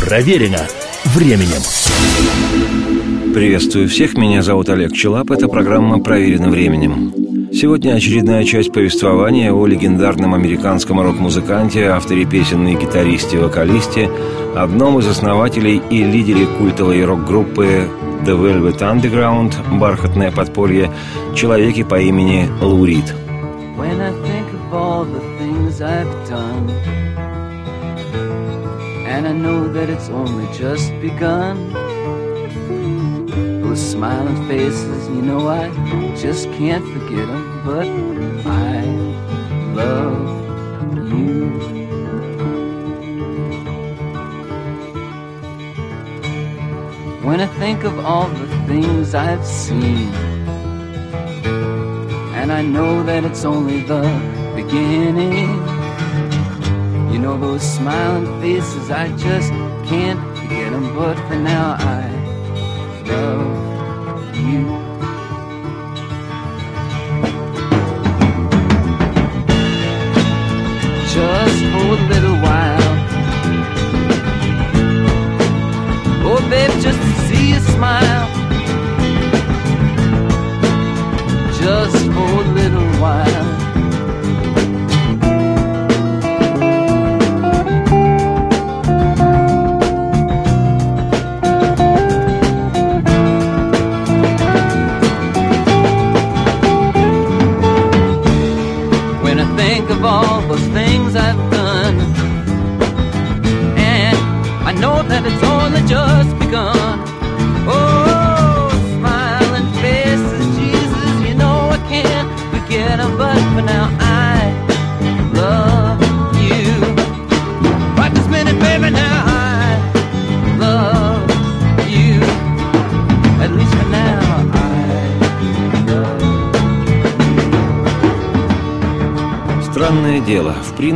Проверено временем. Приветствую всех, меня зовут Олег Челап, это программа «Проверено временем». Сегодня очередная часть повествования о легендарном американском рок-музыканте, авторе песен и гитаристе, вокалисте, одном из основателей и лидере культовой рок-группы The Velvet Underground, бархатное подполье, человеке по имени Лу Рид. When I think of all the things I've done I know that it's only just begun. Those smiling faces, you know I just can't forget them But I love you. When I think of all the things I've seen And I know that it's only the beginning know those smiling faces, I just can't forget them But for now I love you. Just for a little while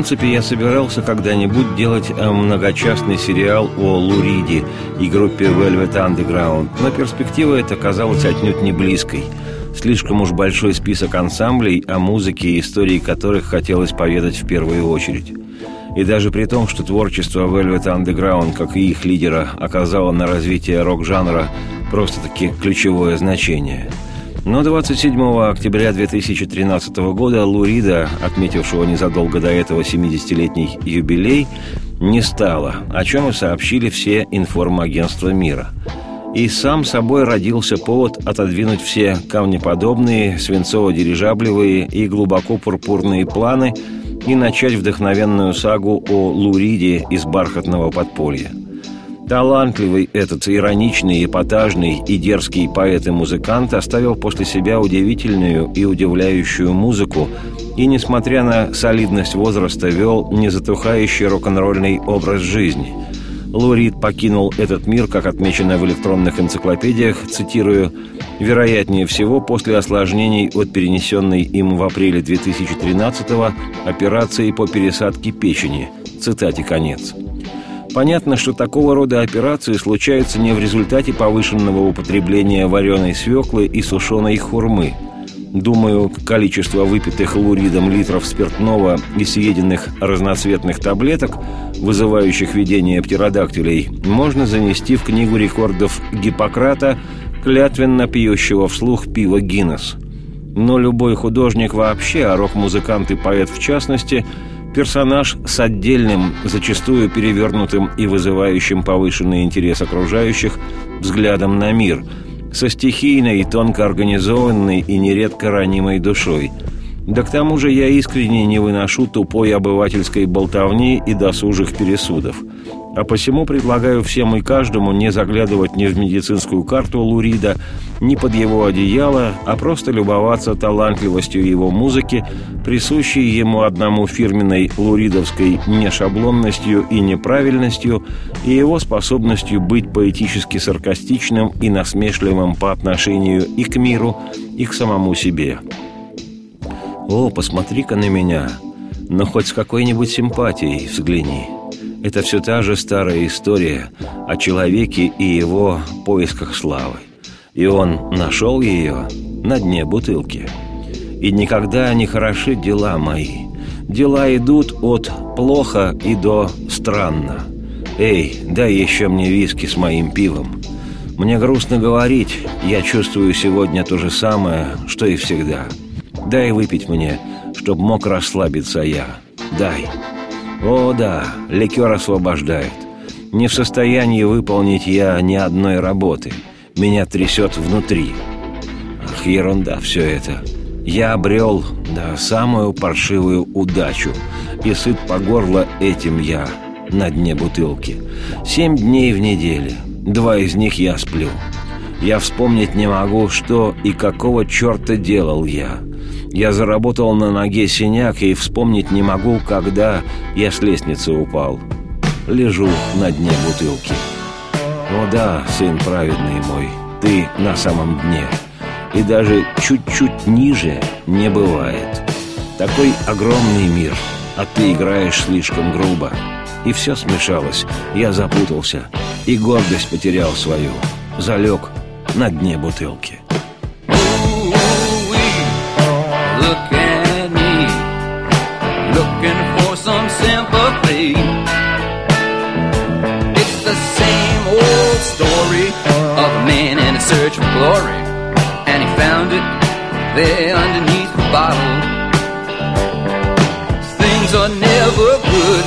принципе, я собирался когда-нибудь делать э, многочастный сериал о Луриде и группе Velvet Underground, но перспектива эта казалась отнюдь не близкой. Слишком уж большой список ансамблей, о музыке и истории которых хотелось поведать в первую очередь. И даже при том, что творчество Velvet Underground, как и их лидера, оказало на развитие рок-жанра просто-таки ключевое значение – но 27 октября 2013 года Лурида, отметившего незадолго до этого 70-летний юбилей, не стало, о чем и сообщили все информагентства мира. И сам собой родился повод отодвинуть все камнеподобные, свинцово-дирижаблевые и глубоко пурпурные планы и начать вдохновенную сагу о Луриде из бархатного подполья – Талантливый этот ироничный, эпатажный и дерзкий поэт и музыкант оставил после себя удивительную и удивляющую музыку и, несмотря на солидность возраста, вел незатухающий рок-н-ролльный образ жизни. Лурид покинул этот мир, как отмечено в электронных энциклопедиях, цитирую, «вероятнее всего после осложнений от перенесенной им в апреле 2013-го операции по пересадке печени». Цитате конец. Понятно, что такого рода операции случаются не в результате повышенного употребления вареной свеклы и сушеной хурмы. Думаю, количество выпитых луридом литров спиртного и съеденных разноцветных таблеток, вызывающих видение птеродактилей, можно занести в книгу рекордов Гиппократа, клятвенно пьющего вслух пиво Гиннес. Но любой художник вообще, а рок-музыкант и поэт в частности – Персонаж с отдельным, зачастую перевернутым и вызывающим повышенный интерес окружающих взглядом на мир, со стихийной, тонко организованной и нередко ранимой душой. Да к тому же я искренне не выношу тупой обывательской болтовни и досужих пересудов – а посему предлагаю всем и каждому не заглядывать ни в медицинскую карту Лурида, ни под его одеяло, а просто любоваться талантливостью его музыки, присущей ему одному фирменной луридовской нешаблонностью и неправильностью, и его способностью быть поэтически саркастичным и насмешливым по отношению и к миру, и к самому себе. «О, посмотри-ка на меня! Но хоть с какой-нибудь симпатией взгляни!» Это все та же старая история о человеке и его поисках славы. И он нашел ее на дне бутылки. И никогда не хороши дела мои. Дела идут от плохо и до странно. «Эй, дай еще мне виски с моим пивом. Мне грустно говорить, я чувствую сегодня то же самое, что и всегда. Дай выпить мне, чтоб мог расслабиться я. Дай». «О, да, ликер освобождает. Не в состоянии выполнить я ни одной работы. Меня трясет внутри. Ах, ерунда все это. Я обрел, да, самую паршивую удачу. И сыт по горло этим я» на дне бутылки. Семь дней в неделю. Два из них я сплю. Я вспомнить не могу, что и какого черта делал я. Я заработал на ноге синяк и вспомнить не могу, когда я с лестницы упал. Лежу на дне бутылки. О да, сын праведный мой, ты на самом дне. И даже чуть-чуть ниже не бывает. Такой огромный мир, а ты играешь слишком грубо. И все смешалось. Я запутался. И гордость потерял свою. Залег на дне бутылки. Story of a man in a search for glory. And he found it there underneath the bottle. Things are never good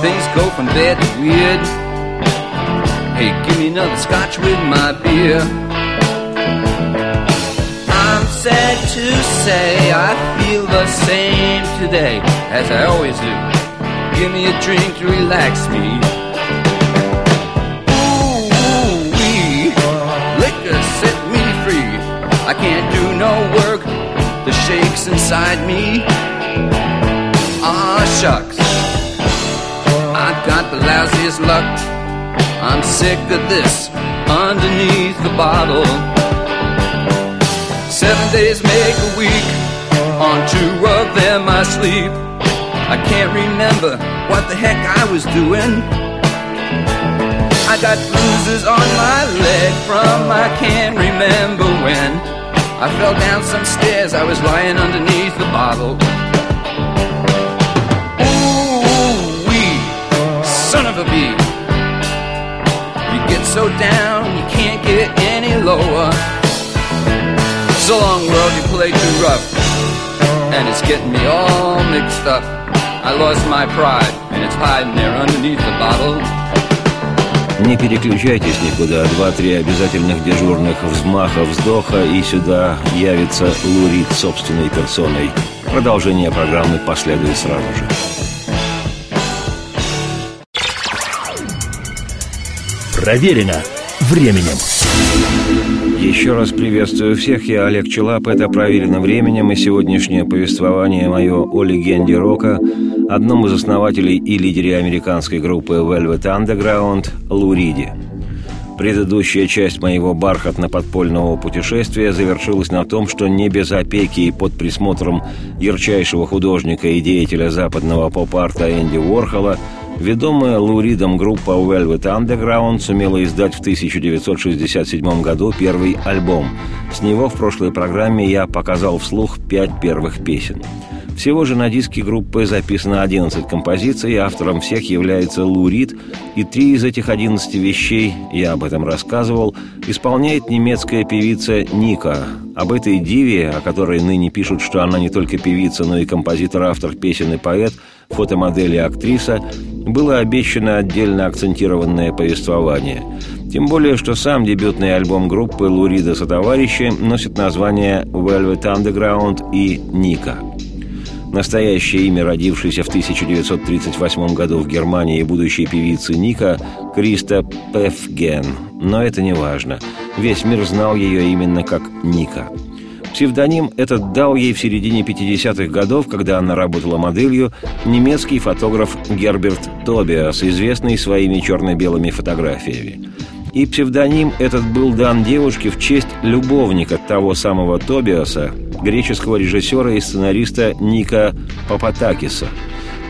Things go from bad to weird. Hey, give me another scotch with my beer. Sad to say I feel the same today as I always do. Give me a drink to relax me. Ooh, wee, liquor set me free. I can't do no work, the shakes inside me. Ah, shucks I've got the lousiest luck. I'm sick of this underneath the bottle. Seven days make a week, on two of them I sleep. I can't remember what the heck I was doing. I got bruises on my leg from I can't remember when. I fell down some stairs, I was lying underneath the bottle. Ooh, wee, son of a bee. You get so down, you can't get any lower. So long, world, you play too rough. And it's getting me all mixed up. I lost my pride, and it's hiding there underneath the bottle. Не переключайтесь никуда. Два-три обязательных дежурных взмаха, вздоха, и сюда явится Лурид собственной персоной. Продолжение программы последует сразу же. Проверено временем. Еще раз приветствую всех. Я Олег Челап. Это «Проверено временем» и сегодняшнее повествование мое о легенде рока, одном из основателей и лидере американской группы Velvet Underground Лу Риди. Предыдущая часть моего бархатно-подпольного путешествия завершилась на том, что не без опеки и под присмотром ярчайшего художника и деятеля западного поп-арта Энди Уорхола – Ведомая Луридом группа Velvet Underground сумела издать в 1967 году первый альбом. С него в прошлой программе я показал вслух пять первых песен. Всего же на диске группы записано 11 композиций, автором всех является Лурид, и три из этих 11 вещей, я об этом рассказывал, исполняет немецкая певица Ника. Об этой диве, о которой ныне пишут, что она не только певица, но и композитор, автор песен и поэт, фотомодель и актриса, было обещано отдельно акцентированное повествование. Тем более, что сам дебютный альбом группы «Лурида со товарищи» носит название «Velvet Underground» и «Ника». Настоящее имя родившейся в 1938 году в Германии будущей певицы Ника – Криста Пефген. Но это не важно. Весь мир знал ее именно как Ника – Псевдоним этот дал ей в середине 50-х годов, когда она работала моделью, немецкий фотограф Герберт Тобиас, известный своими черно-белыми фотографиями. И псевдоним этот был дан девушке в честь любовника того самого Тобиаса, греческого режиссера и сценариста Ника Папатакиса –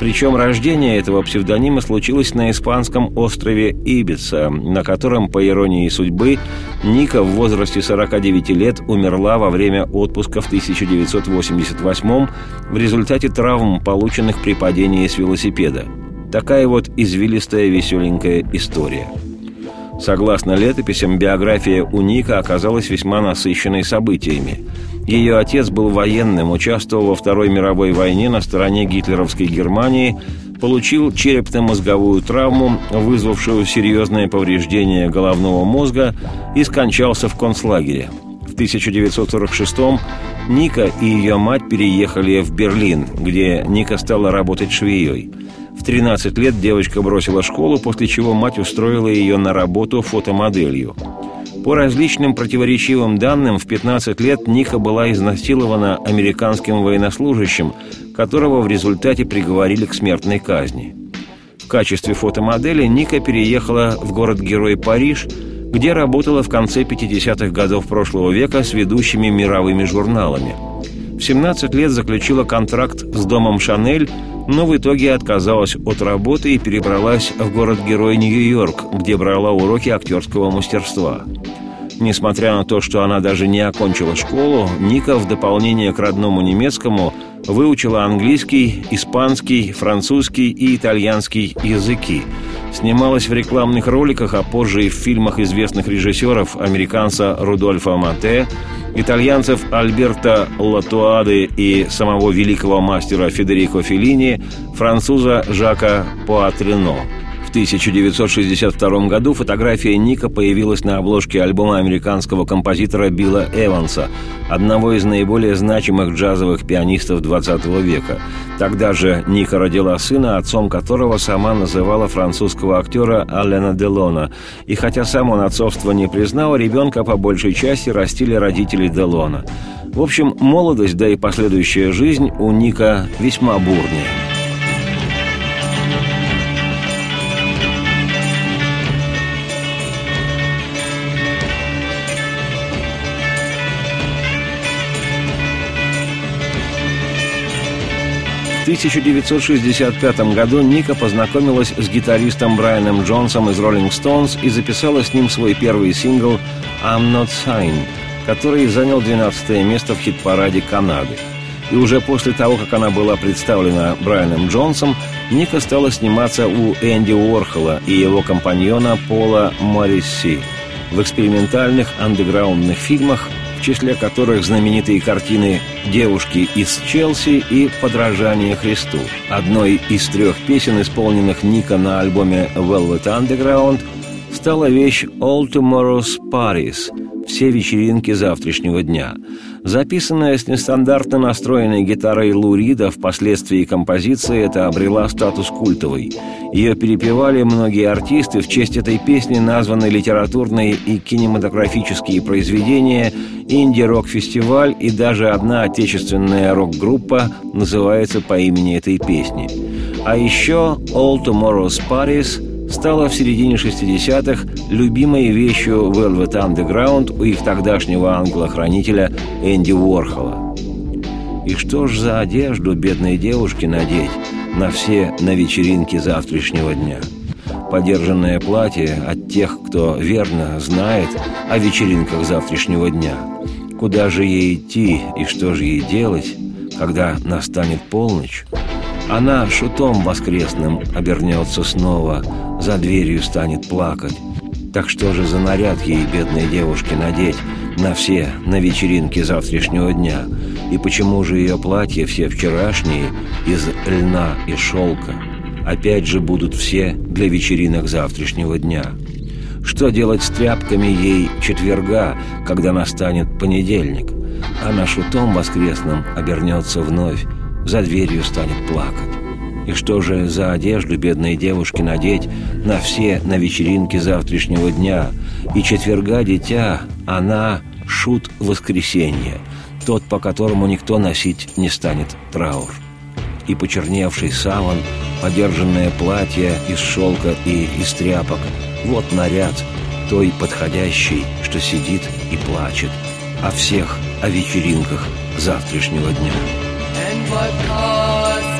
причем рождение этого псевдонима случилось на испанском острове Ибица, на котором, по иронии судьбы, Ника в возрасте 49 лет умерла во время отпуска в 1988 в результате травм, полученных при падении с велосипеда. Такая вот извилистая веселенькая история. Согласно летописям, биография у Ника оказалась весьма насыщенной событиями. Ее отец был военным, участвовал во Второй мировой войне на стороне гитлеровской Германии, получил черепно-мозговую травму, вызвавшую серьезное повреждение головного мозга и скончался в концлагере. В 1946-м Ника и ее мать переехали в Берлин, где Ника стала работать швеей. В 13 лет девочка бросила школу, после чего мать устроила ее на работу фотомоделью. По различным противоречивым данным, в 15 лет Ника была изнасилована американским военнослужащим, которого в результате приговорили к смертной казни. В качестве фотомодели Ника переехала в город-герой Париж, где работала в конце 50-х годов прошлого века с ведущими мировыми журналами. В 17 лет заключила контракт с домом «Шанель», но в итоге отказалась от работы и перебралась в город-герой Нью-Йорк, где брала уроки актерского мастерства. Несмотря на то, что она даже не окончила школу, Ника в дополнение к родному немецкому выучила английский, испанский, французский и итальянский языки. Снималась в рекламных роликах, а позже и в фильмах известных режиссеров американца Рудольфа Мате, итальянцев Альберто Латуады и самого великого мастера Федерико Феллини, француза Жака в 1962 году фотография Ника появилась на обложке альбома американского композитора Билла Эванса, одного из наиболее значимых джазовых пианистов XX века. Тогда же Ника родила сына, отцом которого сама называла французского актера Алена Делона. И хотя сам он отцовство не признал, ребенка по большей части растили родители Делона. В общем, молодость, да и последующая жизнь у Ника весьма бурная. 1965 году Ника познакомилась с гитаристом Брайаном Джонсом из Rolling Stones и записала с ним свой первый сингл «I'm Not Sign», который занял 12 место в хит-параде Канады. И уже после того, как она была представлена Брайаном Джонсом, Ника стала сниматься у Энди Уорхола и его компаньона Пола Морриси в экспериментальных андеграундных фильмах в числе которых знаменитые картины «Девушки из Челси» и «Подражание Христу». Одной из трех песен, исполненных Ника на альбоме «Velvet Underground», стала вещь «All Tomorrow's Paris» – «Все вечеринки завтрашнего дня», Записанная с нестандартно настроенной гитарой Лу Рида, впоследствии композиция эта обрела статус культовой. Ее перепевали многие артисты, в честь этой песни названы литературные и кинематографические произведения, инди-рок-фестиваль и даже одна отечественная рок-группа называется по имени этой песни. А еще «All Tomorrow's Paris» стала в середине 60-х любимой вещью Velvet Underground у их тогдашнего ангела-хранителя Энди Уорхола. И что ж за одежду бедной девушке надеть на все на вечеринке завтрашнего дня? Подержанное платье от тех, кто верно знает о вечеринках завтрашнего дня. Куда же ей идти и что же ей делать, когда настанет полночь? Она шутом воскресным обернется снова, за дверью станет плакать. Так что же за наряд ей, бедной девушке, надеть на все, на вечеринке завтрашнего дня? И почему же ее платья все вчерашние из льна и шелка? Опять же будут все для вечеринок завтрашнего дня. Что делать с тряпками ей четверга, когда настанет понедельник? Она шутом воскресным обернется вновь, за дверью станет плакать. И что же за одежду бедной девушке надеть на все на вечеринке завтрашнего дня? И четверга дитя, она шут воскресенья, тот, по которому никто носить не станет траур. И почерневший саван, подержанное платье из шелка и из тряпок, вот наряд той подходящий, что сидит и плачет о всех о вечеринках завтрашнего дня.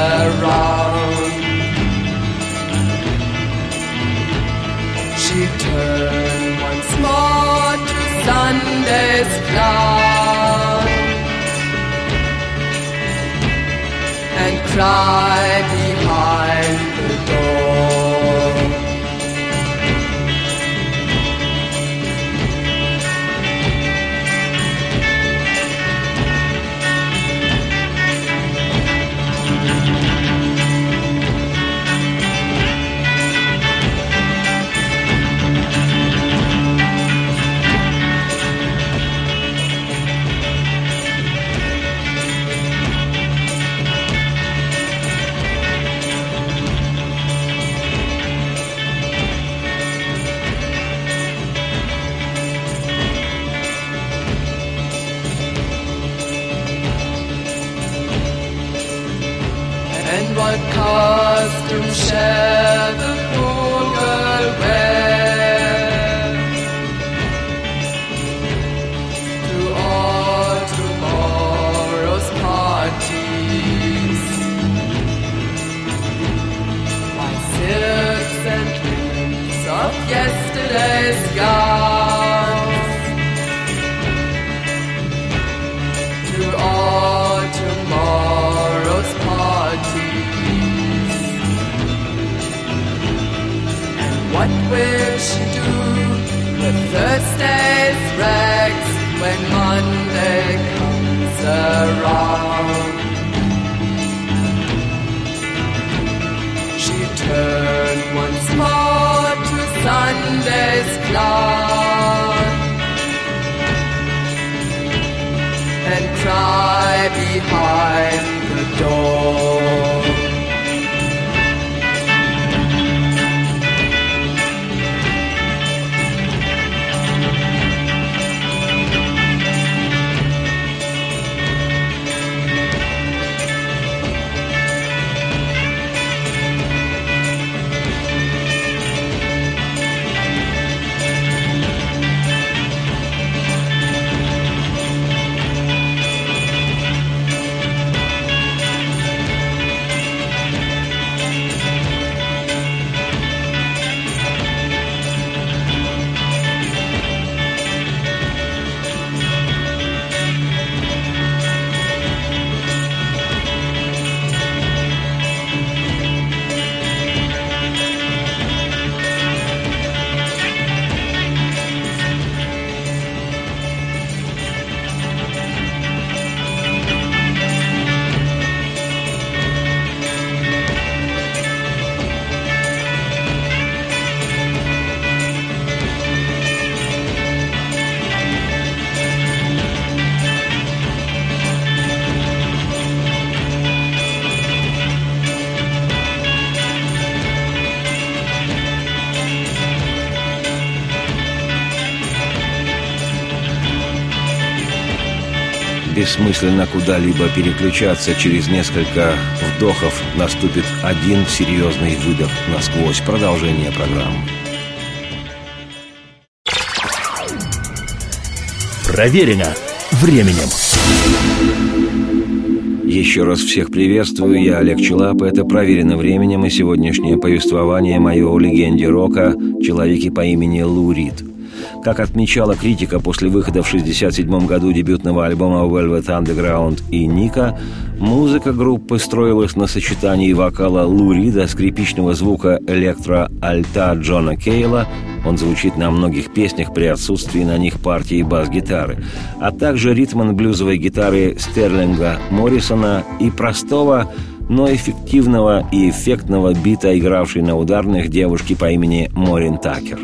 around. She turned once more to Sunday's cloud and cried. podcast room share the pool around. She turned once more to Sunday's cloud. Бессмысленно куда-либо переключаться. Через несколько вдохов наступит один серьезный выдох насквозь. Продолжение программы. Проверено временем. Еще раз всех приветствую, я Олег Челап, это «Проверено временем» и сегодняшнее повествование мое о легенде рока, человеке по имени Лу Рид – как отмечала критика после выхода в 1967 году дебютного альбома Velvet Underground и Ника, музыка группы строилась на сочетании вокала Лу Рида, скрипичного звука электро-альта Джона Кейла, он звучит на многих песнях при отсутствии на них партии бас-гитары, а также ритм-блюзовой гитары Стерлинга Моррисона и простого, но эффективного и эффектного бита, игравшей на ударных девушки по имени Морин Такер.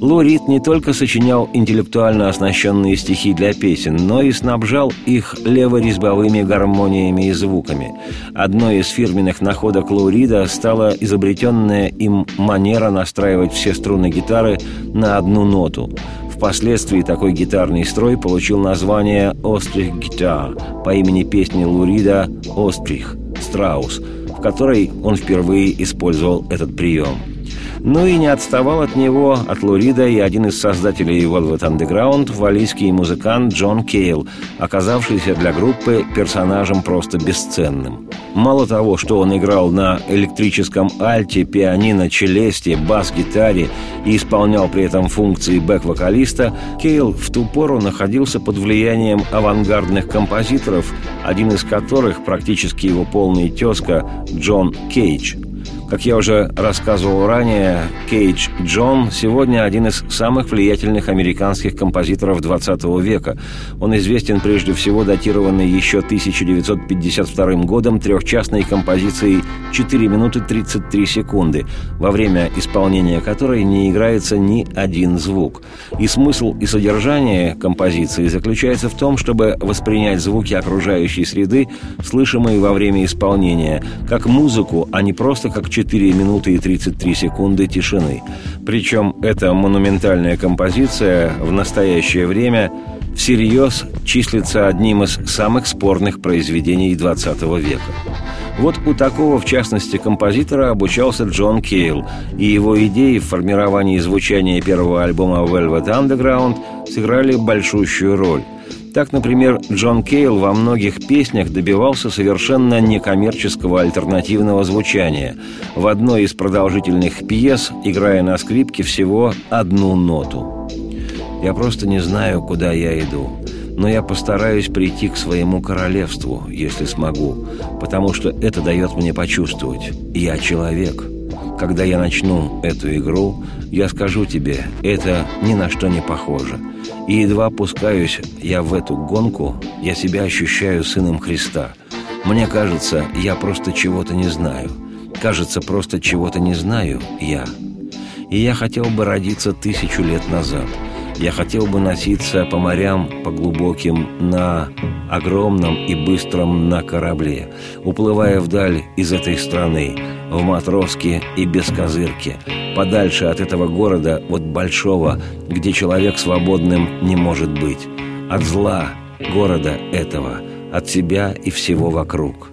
Лурид не только сочинял интеллектуально оснащенные стихи для песен, но и снабжал их леворезьбовыми гармониями и звуками. Одной из фирменных находок Лурида стала изобретенная им манера настраивать все струны гитары на одну ноту – Впоследствии такой гитарный строй получил название «Острих гитар» по имени песни Лурида «Острих» – «Страус», в которой он впервые использовал этот прием – ну и не отставал от него, от Лурида и один из создателей Velvet Underground, валийский музыкант Джон Кейл, оказавшийся для группы персонажем просто бесценным. Мало того, что он играл на электрическом альте, пианино, челесте, бас-гитаре и исполнял при этом функции бэк-вокалиста, Кейл в ту пору находился под влиянием авангардных композиторов, один из которых, практически его полный тезка, Джон Кейдж – как я уже рассказывал ранее, Кейдж Джон сегодня один из самых влиятельных американских композиторов 20 века. Он известен прежде всего датированной еще 1952 годом трехчастной композицией «4 минуты 33 секунды», во время исполнения которой не играется ни один звук. И смысл и содержание композиции заключается в том, чтобы воспринять звуки окружающей среды, слышимые во время исполнения, как музыку, а не просто как 4 минуты и 33 секунды тишины. Причем эта монументальная композиция в настоящее время всерьез числится одним из самых спорных произведений XX века. Вот у такого, в частности, композитора обучался Джон Кейл, и его идеи в формировании звучания первого альбома Velvet Underground сыграли большущую роль. Так, например, Джон Кейл во многих песнях добивался совершенно некоммерческого альтернативного звучания. В одной из продолжительных пьес, играя на скрипке всего одну ноту. «Я просто не знаю, куда я иду, но я постараюсь прийти к своему королевству, если смогу, потому что это дает мне почувствовать. Я человек». Когда я начну эту игру, я скажу тебе, это ни на что не похоже. И едва пускаюсь я в эту гонку, я себя ощущаю сыном Христа. Мне кажется, я просто чего-то не знаю. Кажется, просто чего-то не знаю я. И я хотел бы родиться тысячу лет назад – я хотел бы носиться по морям, по глубоким, на огромном и быстром на корабле, уплывая вдаль из этой страны, в матроске и без козырки, подальше от этого города, от большого, где человек свободным не может быть, от зла города этого, от себя и всего вокруг.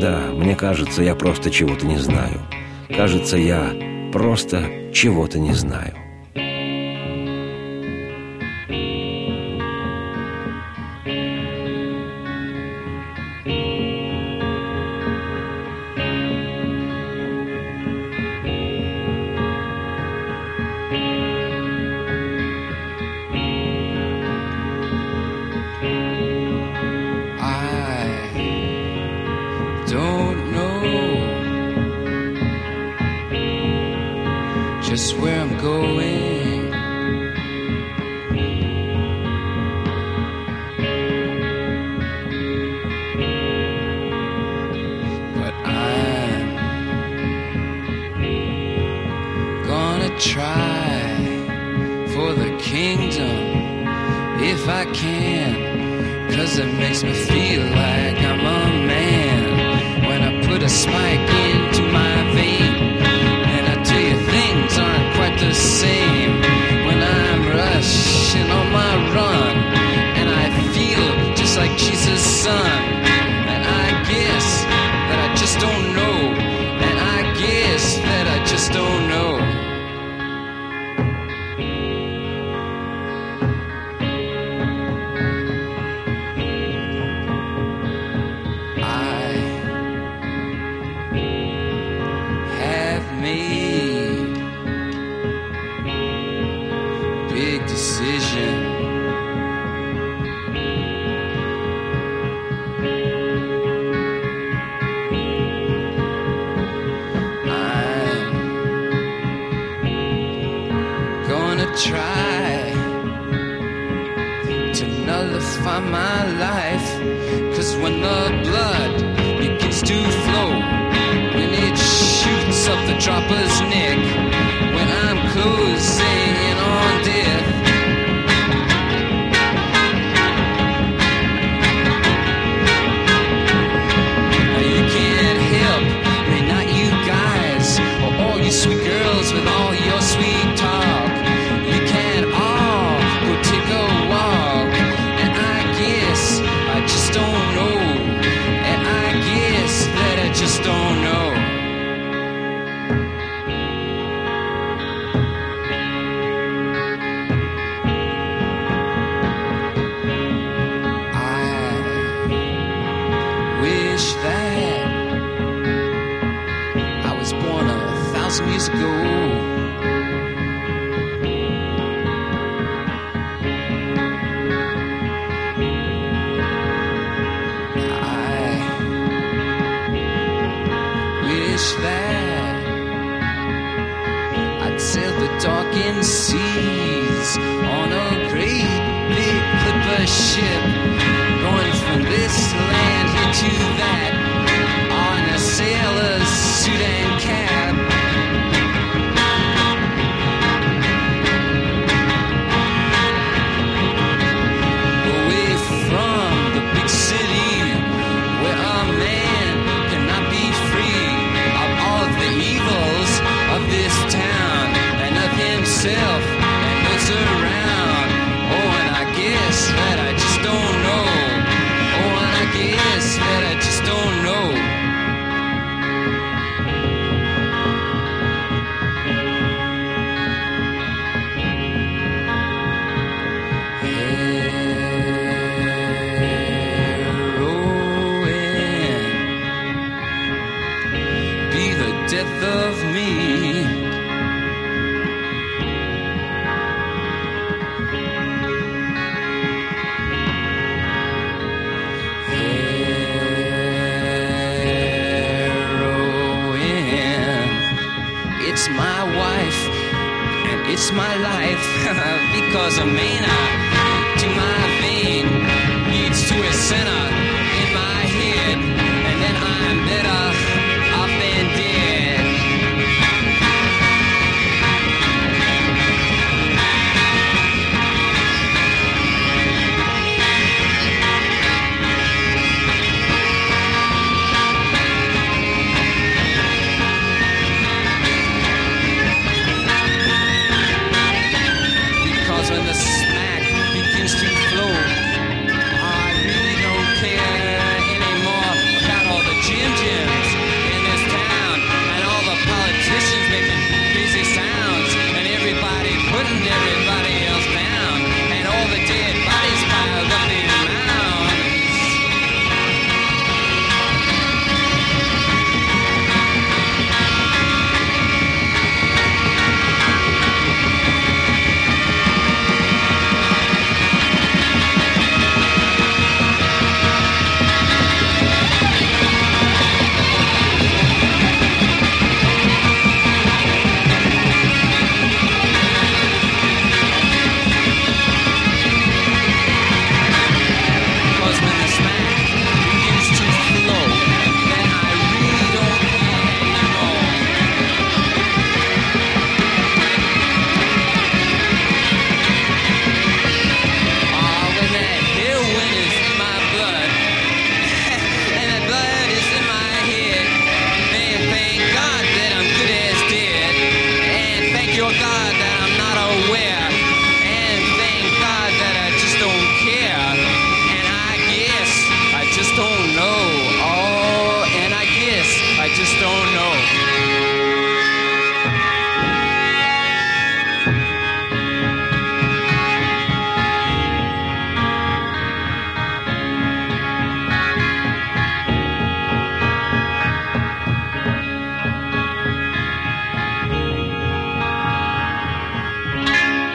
Да, мне кажется, я просто чего-то не знаю. Кажется, я просто чего-то не знаю.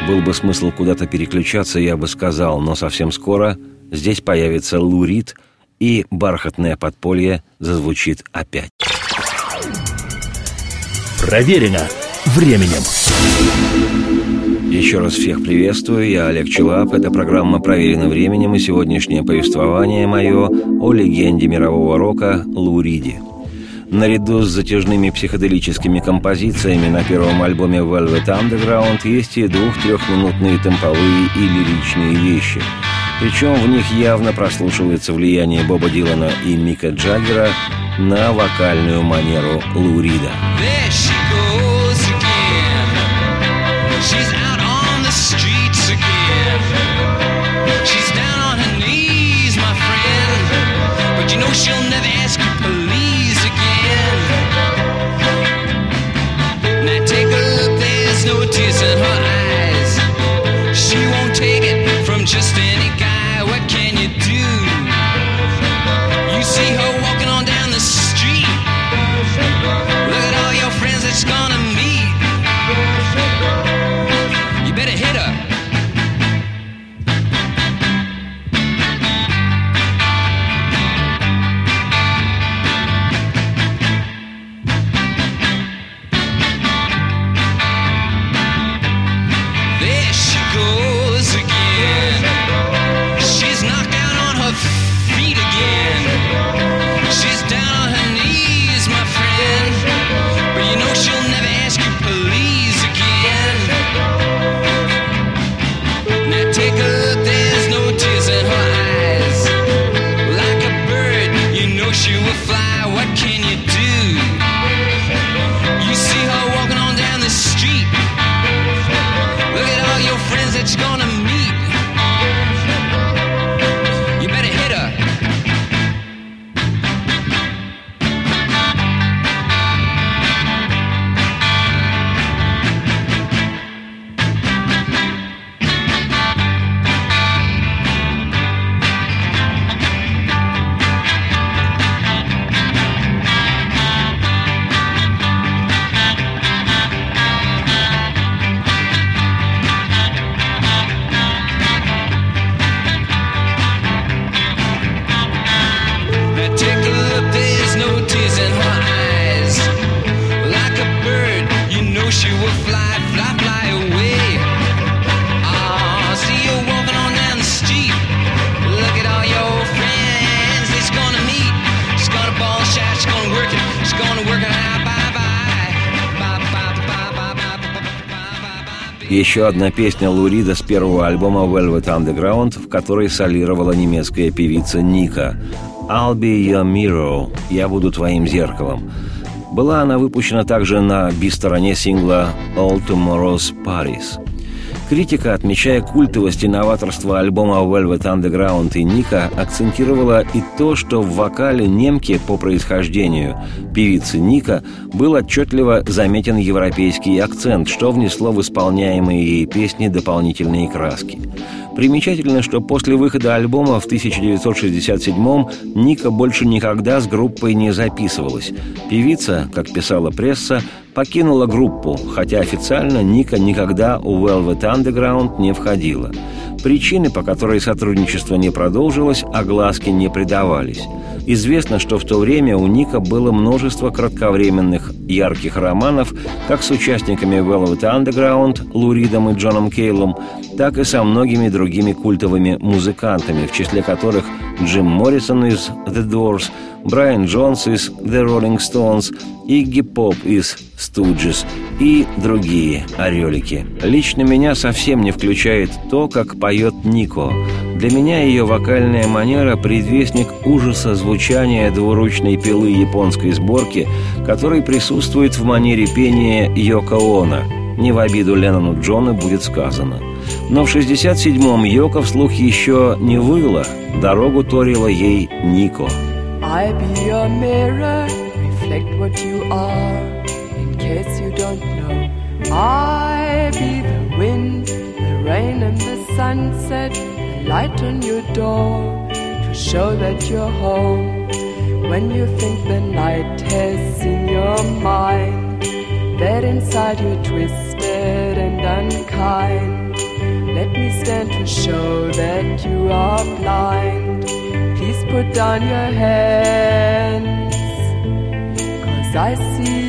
Был бы смысл куда-то переключаться, я бы сказал, но совсем скоро здесь появится лурит, и бархатное подполье зазвучит опять. Проверено временем. Еще раз всех приветствую, я Олег Челап, это программа «Проверено временем» и сегодняшнее повествование мое о легенде мирового рока Луриди. Наряду с затяжными психоделическими композициями на первом альбоме Velvet Underground есть и двух-трехминутные темповые и лиричные вещи. Причем в них явно прослушивается влияние Боба Дилана и Мика Джаггера на вокальную манеру Лурида. There. sit Еще одна песня Лурида с первого альбома Velvet Underground, в которой солировала немецкая певица Ника. «I'll be your mirror» – «Я буду твоим зеркалом». Была она выпущена также на би-стороне сингла «All Tomorrow's Paris». Критика, отмечая культовость и новаторство альбома Velvet Underground и Ника, акцентировала и то, что в вокале немки по происхождению певицы Ника был отчетливо заметен европейский акцент, что внесло в исполняемые ей песни дополнительные краски. Примечательно, что после выхода альбома в 1967-м Ника больше никогда с группой не записывалась. Певица, как писала пресса, покинула группу, хотя официально Ника никогда у Velvet Underground не входила. Причины, по которой сотрудничество не продолжилось, огласки не придавались. Известно, что в то время у Ника было множество кратковременных ярких романов как с участниками Velvet Underground, Луридом и Джоном Кейлом, так и со многими другими культовыми музыкантами, в числе которых Джим Моррисон из The Doors, Брайан Джонс из The Rolling Stones, Игги Поп из Stooges и другие орелики. Лично меня совсем не включает то, как поет Нико. Для меня ее вокальная манера – предвестник ужаса звучания двуручной пилы японской сборки, который присутствует в манере пения Йоко Оно. Не в обиду Леннону Джона будет сказано. Но в 67-м Йоко вслух еще не выла, дорогу торила ей Нико. You you show that you're home. When you think the night has in your mind, that inside you're twisted unkind. Let me stand to show that you are blind. Please put down your hands, cause I see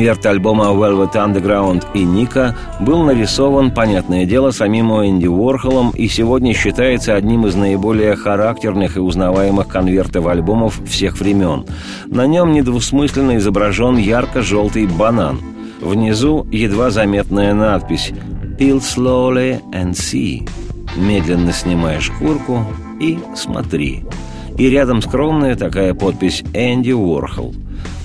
Конверт альбома Velvet Underground и Ника был нарисован, понятное дело, самим Энди Уорхолом и сегодня считается одним из наиболее характерных и узнаваемых конвертов альбомов всех времен. На нем недвусмысленно изображен ярко-желтый банан. Внизу едва заметная надпись «Peel slowly and see» Медленно снимай шкурку и смотри. И рядом скромная такая подпись «Энди Уорхол».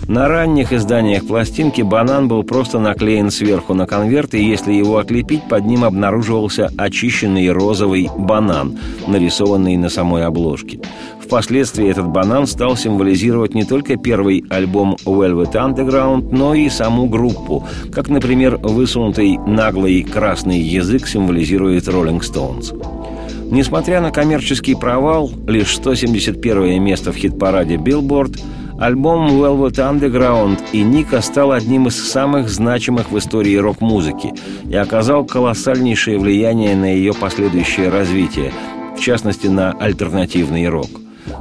На ранних изданиях пластинки банан был просто наклеен сверху на конверт, и если его отлепить, под ним обнаруживался очищенный розовый банан, нарисованный на самой обложке. Впоследствии этот банан стал символизировать не только первый альбом Velvet Underground, но и саму группу, как, например, высунутый наглый красный язык символизирует Rolling Stones. Несмотря на коммерческий провал, лишь 171 место в хит-параде Billboard, альбом Velvet Underground и Ника стал одним из самых значимых в истории рок-музыки и оказал колоссальнейшее влияние на ее последующее развитие, в частности на альтернативный рок.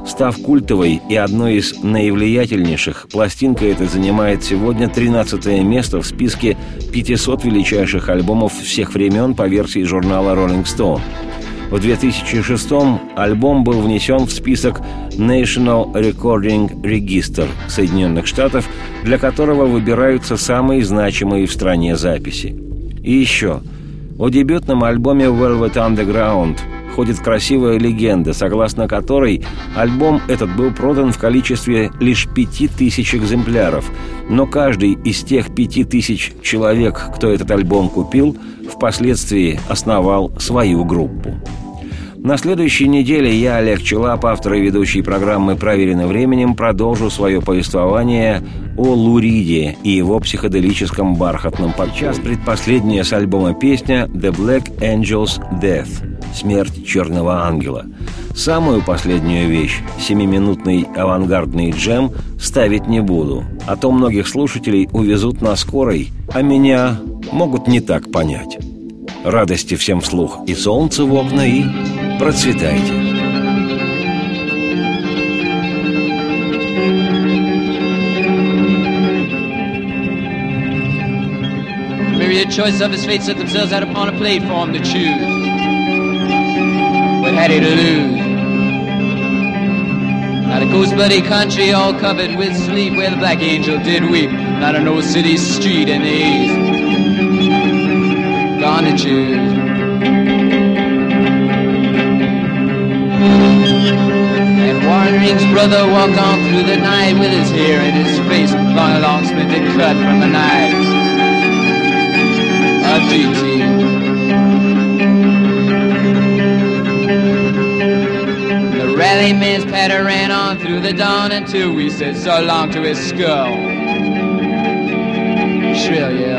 Став культовой и одной из наивлиятельнейших, пластинка эта занимает сегодня 13 место в списке 500 величайших альбомов всех времен по версии журнала Rolling Stone. В 2006 альбом был внесен в список National Recording Register Соединенных Штатов, для которого выбираются самые значимые в стране записи. И еще. О дебютном альбоме Velvet Underground ходит красивая легенда, согласно которой альбом этот был продан в количестве лишь пяти тысяч экземпляров, но каждый из тех пяти тысяч человек, кто этот альбом купил, впоследствии основал свою группу. На следующей неделе я, Олег Челап, автор и ведущий программы «Проверено временем», продолжу свое повествование о Луриде и его психоделическом бархатном подчас. Предпоследняя с альбома песня «The Black Angel's Death» – «Смерть черного ангела». Самую последнюю вещь, семиминутный авангардный джем, ставить не буду, а то многих слушателей увезут на скорой, а меня могут не так понять. Радости всем вслух и солнце в окна, и Процветайте! Myriad choice of his fate set themselves out upon a plate for him to choose. What had he to lose? Not a ghost bloody country all covered with sleep where the black angel did weep. Not an old city street in the east. Gone to choose. And Warren Ring's brother walked on through the night with his hair in his face, long, long splintered cut from a knife of GT. The rally man's patter ran on through the dawn until we said so long to his skull. Shrill yell.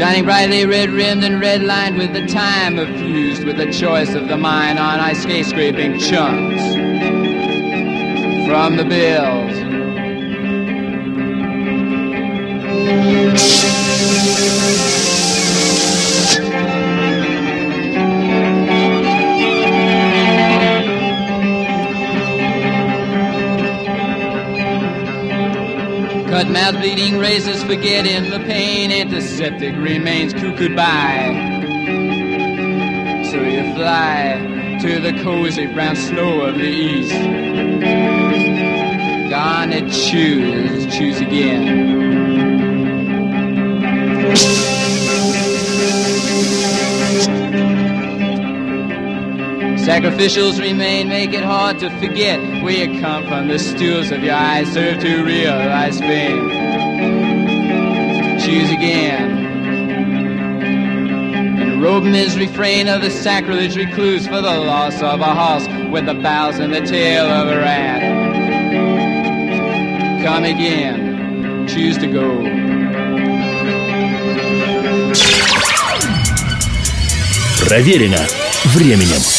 Shining brightly red rimmed and red lined with the time fused with the choice of the mind on ice skate scraping chunks from the bills. Mouth bleeding razors forget in the pain antiseptic remains cuckooed by so you fly to the cozy brown snow of the east. Gonna choose choose again. Sacrificials remain, make it hard to forget where you come from. The stools of your eyes serve to realize fame. Choose again. And robe his refrain of the sacrilege recluse for the loss of a horse with the bows and the tail of a rat. Come again. Choose to go. Проверено временем.